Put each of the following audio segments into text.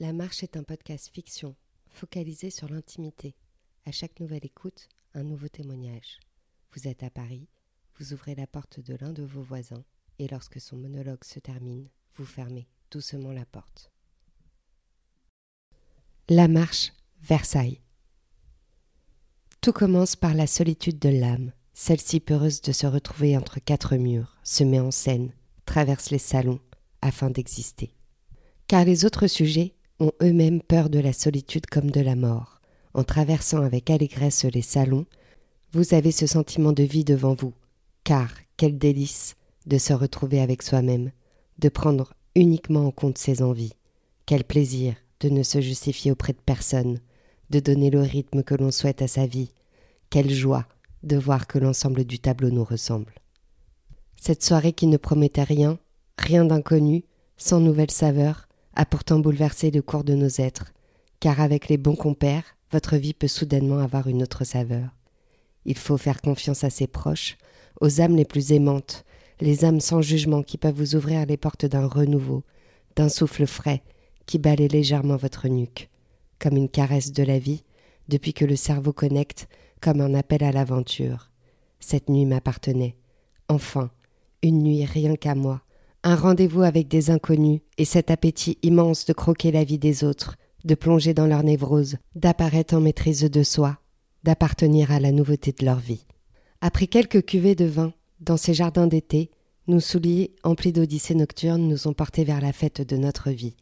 La Marche est un podcast fiction, focalisé sur l'intimité. À chaque nouvelle écoute, un nouveau témoignage. Vous êtes à Paris, vous ouvrez la porte de l'un de vos voisins, et lorsque son monologue se termine, vous fermez doucement la porte. La Marche, Versailles. Tout commence par la solitude de l'âme. Celle-ci peureuse de se retrouver entre quatre murs, se met en scène, traverse les salons, afin d'exister. Car les autres sujets, ont eux-mêmes peur de la solitude comme de la mort. En traversant avec allégresse les salons, vous avez ce sentiment de vie devant vous. Car quel délice de se retrouver avec soi-même, de prendre uniquement en compte ses envies. Quel plaisir de ne se justifier auprès de personne, de donner le rythme que l'on souhaite à sa vie. Quelle joie de voir que l'ensemble du tableau nous ressemble. Cette soirée qui ne promettait rien, rien d'inconnu, sans nouvelle saveur, a pourtant bouleversé le cours de nos êtres, car avec les bons compères, votre vie peut soudainement avoir une autre saveur. Il faut faire confiance à ses proches, aux âmes les plus aimantes, les âmes sans jugement qui peuvent vous ouvrir les portes d'un renouveau, d'un souffle frais qui balaye légèrement votre nuque, comme une caresse de la vie, depuis que le cerveau connecte comme un appel à l'aventure. Cette nuit m'appartenait. Enfin, une nuit rien qu'à moi, un rendez-vous avec des inconnus et cet appétit immense de croquer la vie des autres, de plonger dans leur névrose, d'apparaître en maîtrise de soi, d'appartenir à la nouveauté de leur vie. Après quelques cuvées de vin, dans ces jardins d'été, nos souliers emplis d'odyssées nocturnes nous ont portés vers la fête de notre vie.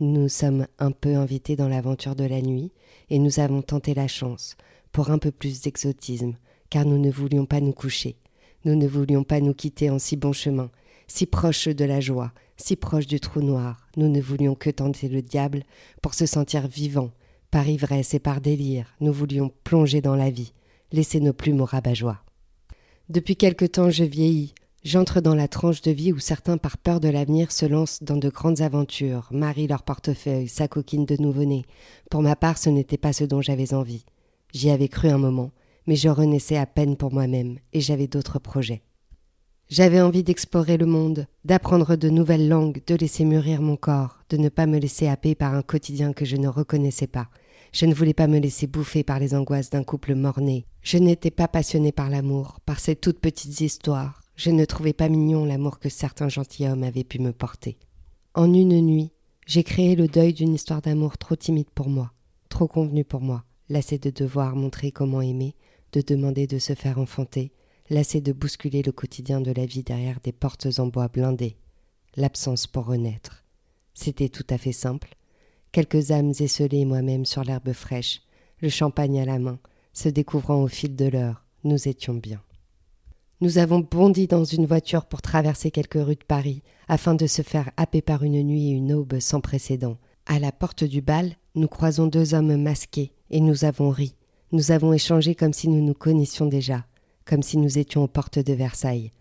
Nous nous sommes un peu invités dans l'aventure de la nuit, et nous avons tenté la chance, pour un peu plus d'exotisme, car nous ne voulions pas nous coucher. Nous ne voulions pas nous quitter en si bon chemin, si proche de la joie, si proche du trou noir, nous ne voulions que tenter le diable pour se sentir vivants. Par ivresse et par délire, nous voulions plonger dans la vie, laisser nos plumes au rabat-joie. Depuis quelque temps, je vieillis. J'entre dans la tranche de vie où certains, par peur de l'avenir, se lancent dans de grandes aventures, marient leur portefeuille, sa coquine de nouveau-né. Pour ma part, ce n'était pas ce dont j'avais envie. J'y avais cru un moment, mais je renaissais à peine pour moi-même, et j'avais d'autres projets. J'avais envie d'explorer le monde, d'apprendre de nouvelles langues, de laisser mûrir mon corps, de ne pas me laisser happer par un quotidien que je ne reconnaissais pas. Je ne voulais pas me laisser bouffer par les angoisses d'un couple mort-né. Je n'étais pas passionnée par l'amour, par ces toutes petites histoires. Je ne trouvais pas mignon l'amour que certains gentilshommes avaient pu me porter. En une nuit, j'ai créé le deuil d'une histoire d'amour trop timide pour moi, trop convenue pour moi, lassée de devoir montrer comment aimer, de demander de se faire enfanter, lassé de bousculer le quotidien de la vie derrière des portes en bois blindées, l'absence pour renaître. C'était tout à fait simple. Quelques âmes esselées moi-même sur l'herbe fraîche, le champagne à la main, se découvrant au fil de l'heure, nous étions bien. Nous avons bondi dans une voiture pour traverser quelques rues de Paris, afin de se faire happer par une nuit et une aube sans précédent. À la porte du bal, nous croisons deux hommes masqués, et nous avons ri. Nous avons échangé comme si nous nous connaissions déjà comme si nous étions aux portes de Versailles,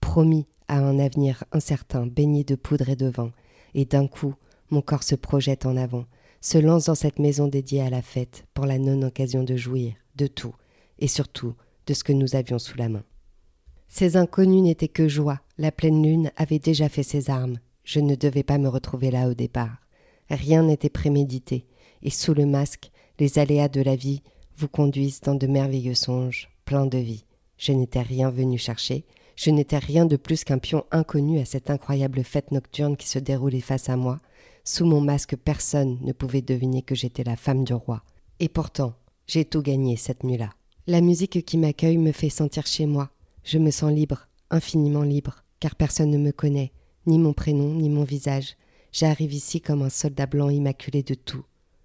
promis à un avenir incertain, baigné de poudre et de vent, et d'un coup, mon corps se projette en avant, se lance dans cette maison dédiée à la fête, pour la non-occasion de jouir, de tout, et surtout de ce que nous avions sous la main. Ces inconnus n'étaient que joie, la pleine lune avait déjà fait ses armes, je ne devais pas me retrouver là au départ. Rien n'était prémédité, et sous le masque, les aléas de la vie vous conduisent dans de merveilleux songes, pleins de vie. Je n'étais rien venu chercher, je n'étais rien de plus qu'un pion inconnu à cette incroyable fête nocturne qui se déroulait face à moi. Sous mon masque, personne ne pouvait deviner que j'étais la femme du roi. Et pourtant, j'ai tout gagné cette nuit-là. La musique qui m'accueille me fait sentir chez moi. Je me sens libre, infiniment libre, car personne ne me connaît, ni mon prénom, ni mon visage. J'arrive ici comme un soldat blanc immaculé de tout.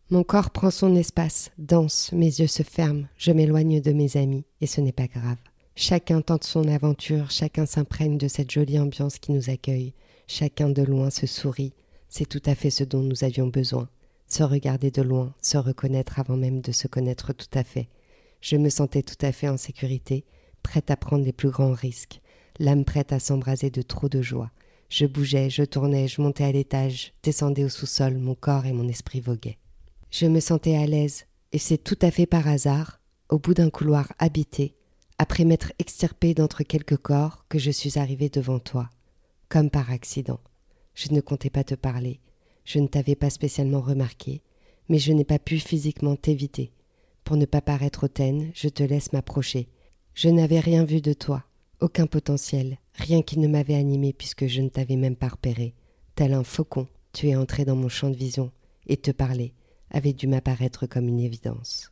Mon corps prend son espace, danse, mes yeux se ferment, je m'éloigne de mes amis, et ce n'est pas grave. Chacun tente son aventure, chacun s'imprègne de cette jolie ambiance qui nous accueille, chacun de loin se sourit, c'est tout à fait ce dont nous avions besoin, se regarder de loin, se reconnaître avant même de se connaître tout à fait. Je me sentais tout à fait en sécurité, prête à prendre les plus grands risques, l'âme prête à s'embraser de trop de joie. Je bougeais, je tournais, je montais à l'étage, descendais au sous-sol, mon corps et mon esprit voguaient. Je me sentais à l'aise, et c'est tout à fait par hasard, au bout d'un couloir habité, après m'être extirpé d'entre quelques corps, que je suis arrivé devant toi, comme par accident. Je ne comptais pas te parler. Je ne t'avais pas spécialement remarqué, mais je n'ai pas pu physiquement t'éviter. Pour ne pas paraître hautaine, je te laisse m'approcher. Je n'avais rien vu de toi, aucun potentiel, rien qui ne m'avait animé puisque je ne t'avais même pas repéré. Tel un faucon, tu es entré dans mon champ de vision, et te parler avait dû m'apparaître comme une évidence.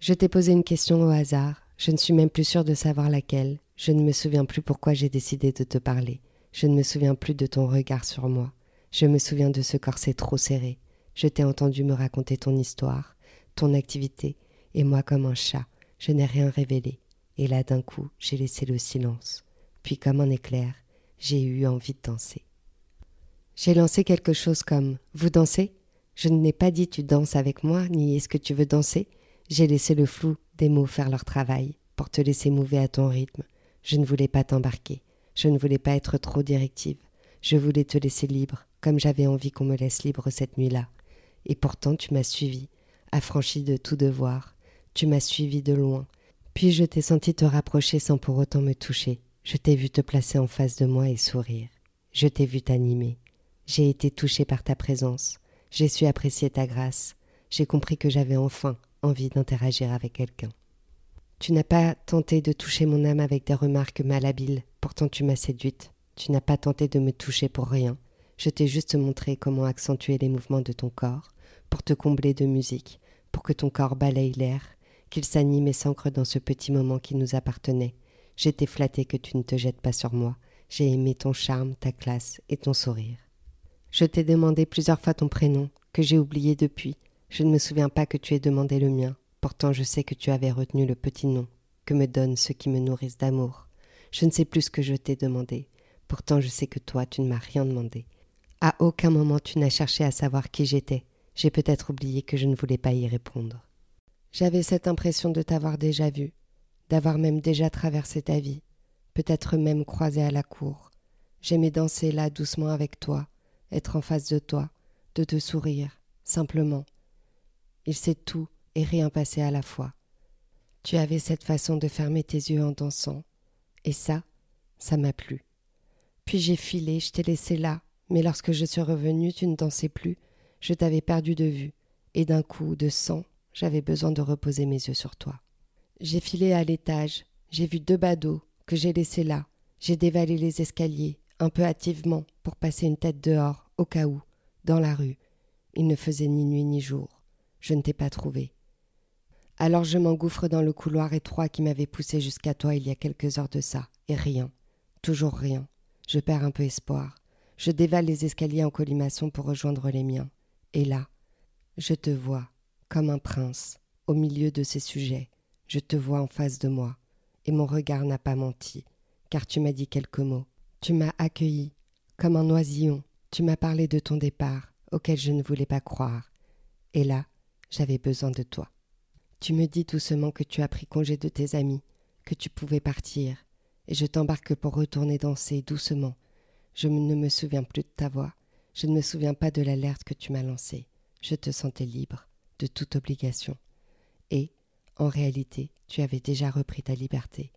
Je t'ai posé une question au hasard, je ne suis même plus sûre de savoir laquelle, je ne me souviens plus pourquoi j'ai décidé de te parler, je ne me souviens plus de ton regard sur moi, je me souviens de ce corset trop serré, je t'ai entendu me raconter ton histoire, ton activité, et moi comme un chat, je n'ai rien révélé, et là d'un coup j'ai laissé le silence, puis comme un éclair, j'ai eu envie de danser. J'ai lancé quelque chose comme Vous dansez? Je n'ai pas dit tu danses avec moi, ni est-ce que tu veux danser? J'ai laissé le flou des mots faire leur travail, pour te laisser mouver à ton rythme. Je ne voulais pas t'embarquer, je ne voulais pas être trop directive, je voulais te laisser libre, comme j'avais envie qu'on me laisse libre cette nuit-là. Et pourtant tu m'as suivi, affranchi de tout devoir, tu m'as suivi de loin, puis je t'ai senti te rapprocher sans pour autant me toucher, je t'ai vu te placer en face de moi et sourire, je t'ai vu t'animer, j'ai été touché par ta présence, j'ai su apprécier ta grâce, j'ai compris que j'avais enfin envie d'interagir avec quelqu'un. Tu n'as pas tenté de toucher mon âme avec des remarques malhabiles, pourtant tu m'as séduite. Tu n'as pas tenté de me toucher pour rien. Je t'ai juste montré comment accentuer les mouvements de ton corps, pour te combler de musique, pour que ton corps balaye l'air, qu'il s'anime et s'ancre dans ce petit moment qui nous appartenait. J'étais flattée que tu ne te jettes pas sur moi. J'ai aimé ton charme, ta classe et ton sourire. Je t'ai demandé plusieurs fois ton prénom, que j'ai oublié depuis. Je ne me souviens pas que tu aies demandé le mien. Pourtant je sais que tu avais retenu le petit nom, que me donnent ceux qui me nourrissent d'amour. Je ne sais plus ce que je t'ai demandé. Pourtant je sais que toi tu ne m'as rien demandé. À aucun moment tu n'as cherché à savoir qui j'étais. J'ai peut-être oublié que je ne voulais pas y répondre. J'avais cette impression de t'avoir déjà vu, d'avoir même déjà traversé ta vie, peut-être même croisé à la cour. J'aimais danser là doucement avec toi, être en face de toi, de te sourire, simplement. Il s'est tout et rien passé à la fois. Tu avais cette façon de fermer tes yeux en dansant, et ça, ça m'a plu. Puis j'ai filé, je t'ai laissé là, mais lorsque je suis revenue, tu ne dansais plus, je t'avais perdu de vue, et d'un coup de sang, j'avais besoin de reposer mes yeux sur toi. J'ai filé à l'étage, j'ai vu deux badauds que j'ai laissés là, j'ai dévalé les escaliers, un peu hâtivement, pour passer une tête dehors, au cas où, dans la rue. Il ne faisait ni nuit ni jour. Je ne t'ai pas trouvé. Alors je m'engouffre dans le couloir étroit qui m'avait poussé jusqu'à toi il y a quelques heures de ça, et rien, toujours rien. Je perds un peu espoir. Je dévale les escaliers en colimaçon pour rejoindre les miens. Et là, je te vois, comme un prince, au milieu de ces sujets. Je te vois en face de moi, et mon regard n'a pas menti, car tu m'as dit quelques mots. Tu m'as accueilli, comme un oisillon. Tu m'as parlé de ton départ, auquel je ne voulais pas croire. Et là, j'avais besoin de toi. Tu me dis doucement que tu as pris congé de tes amis, que tu pouvais partir, et je t'embarque pour retourner danser doucement. Je ne me souviens plus de ta voix, je ne me souviens pas de l'alerte que tu m'as lancée. Je te sentais libre de toute obligation. Et, en réalité, tu avais déjà repris ta liberté.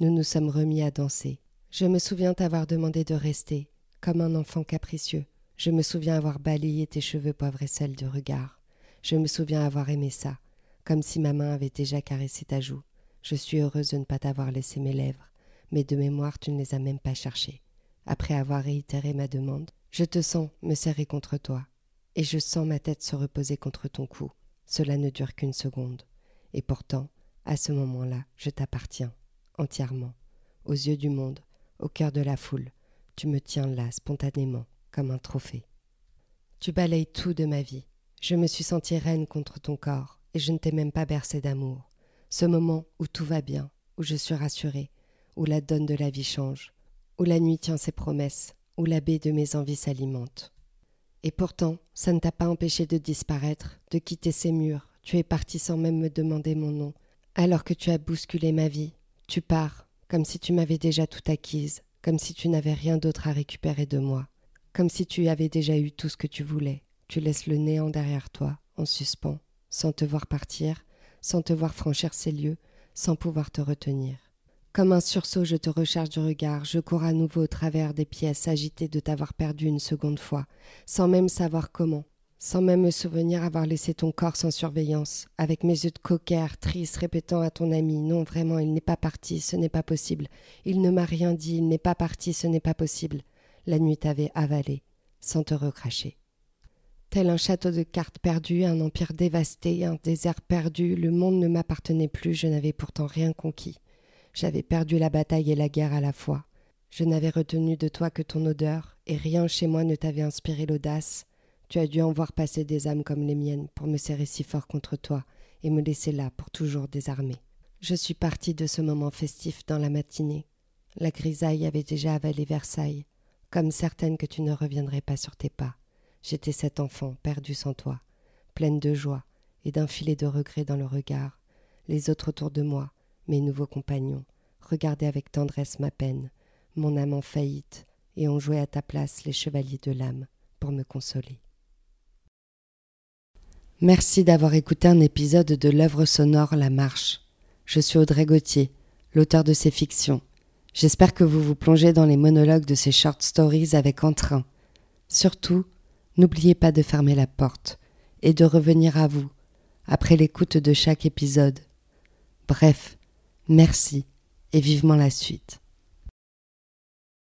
Nous nous sommes remis à danser. Je me souviens t'avoir demandé de rester, comme un enfant capricieux. Je me souviens avoir balayé tes cheveux poivre et sel du regard. Je me souviens avoir aimé ça, comme si ma main avait déjà caressé ta joue. Je suis heureuse de ne pas t'avoir laissé mes lèvres, mais de mémoire tu ne les as même pas cherchées. Après avoir réitéré ma demande, je te sens me serrer contre toi, et je sens ma tête se reposer contre ton cou. Cela ne dure qu'une seconde. Et pourtant, à ce moment-là, je t'appartiens, entièrement, aux yeux du monde, au cœur de la foule. Tu me tiens là, spontanément, comme un trophée. Tu balayes tout de ma vie. Je me suis sentie reine contre ton corps, et je ne t'ai même pas bercé d'amour. Ce moment où tout va bien, où je suis rassurée, où la donne de la vie change, où la nuit tient ses promesses, où la baie de mes envies s'alimente. Et pourtant, ça ne t'a pas empêché de disparaître, de quitter ces murs. Tu es parti sans même me demander mon nom. Alors que tu as bousculé ma vie, tu pars, comme si tu m'avais déjà tout acquise, comme si tu n'avais rien d'autre à récupérer de moi, comme si tu avais déjà eu tout ce que tu voulais. Tu laisses le néant derrière toi, en suspens, sans te voir partir, sans te voir franchir ces lieux, sans pouvoir te retenir. Comme un sursaut, je te recherche du regard, je cours à nouveau au travers des pièces, agitée de t'avoir perdu une seconde fois, sans même savoir comment, sans même me souvenir avoir laissé ton corps sans surveillance, avec mes yeux de coquère, triste, répétant à ton ami Non, vraiment, il n'est pas parti, ce n'est pas possible. Il ne m'a rien dit, il n'est pas parti, ce n'est pas possible. La nuit t'avait avalé, sans te recracher. Tel un château de cartes perdu, un empire dévasté, un désert perdu, le monde ne m'appartenait plus, je n'avais pourtant rien conquis. J'avais perdu la bataille et la guerre à la fois. Je n'avais retenu de toi que ton odeur, et rien chez moi ne t'avait inspiré l'audace. Tu as dû en voir passer des âmes comme les miennes pour me serrer si fort contre toi et me laisser là pour toujours désarmé. Je suis partie de ce moment festif dans la matinée. La grisaille avait déjà avalé Versailles, comme certaine que tu ne reviendrais pas sur tes pas. J'étais cet enfant perdu sans toi, pleine de joie et d'un filet de regret dans le regard. Les autres autour de moi, mes nouveaux compagnons, regardaient avec tendresse ma peine, mon âme en faillite, et ont joué à ta place les chevaliers de l'âme pour me consoler. Merci d'avoir écouté un épisode de l'œuvre sonore La Marche. Je suis Audrey Gauthier, l'auteur de ces fictions. J'espère que vous vous plongez dans les monologues de ces short stories avec entrain. Surtout, n'oubliez pas de fermer la porte et de revenir à vous après l'écoute de chaque épisode. Bref, Merci et vivement la suite.